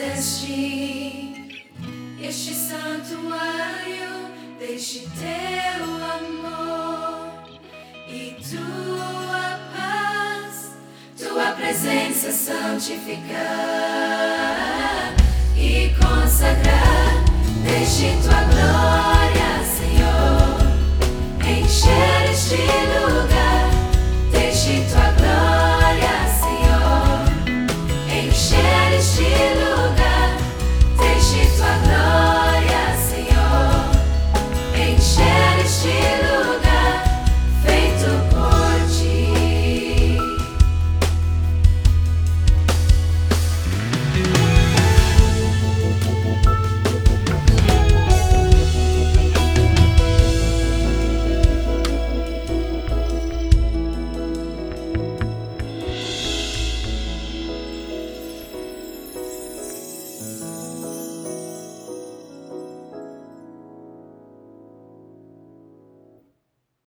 disseste este santuário deixe teu amor e tua paz, tua presença santificar e consagrar, deixe tua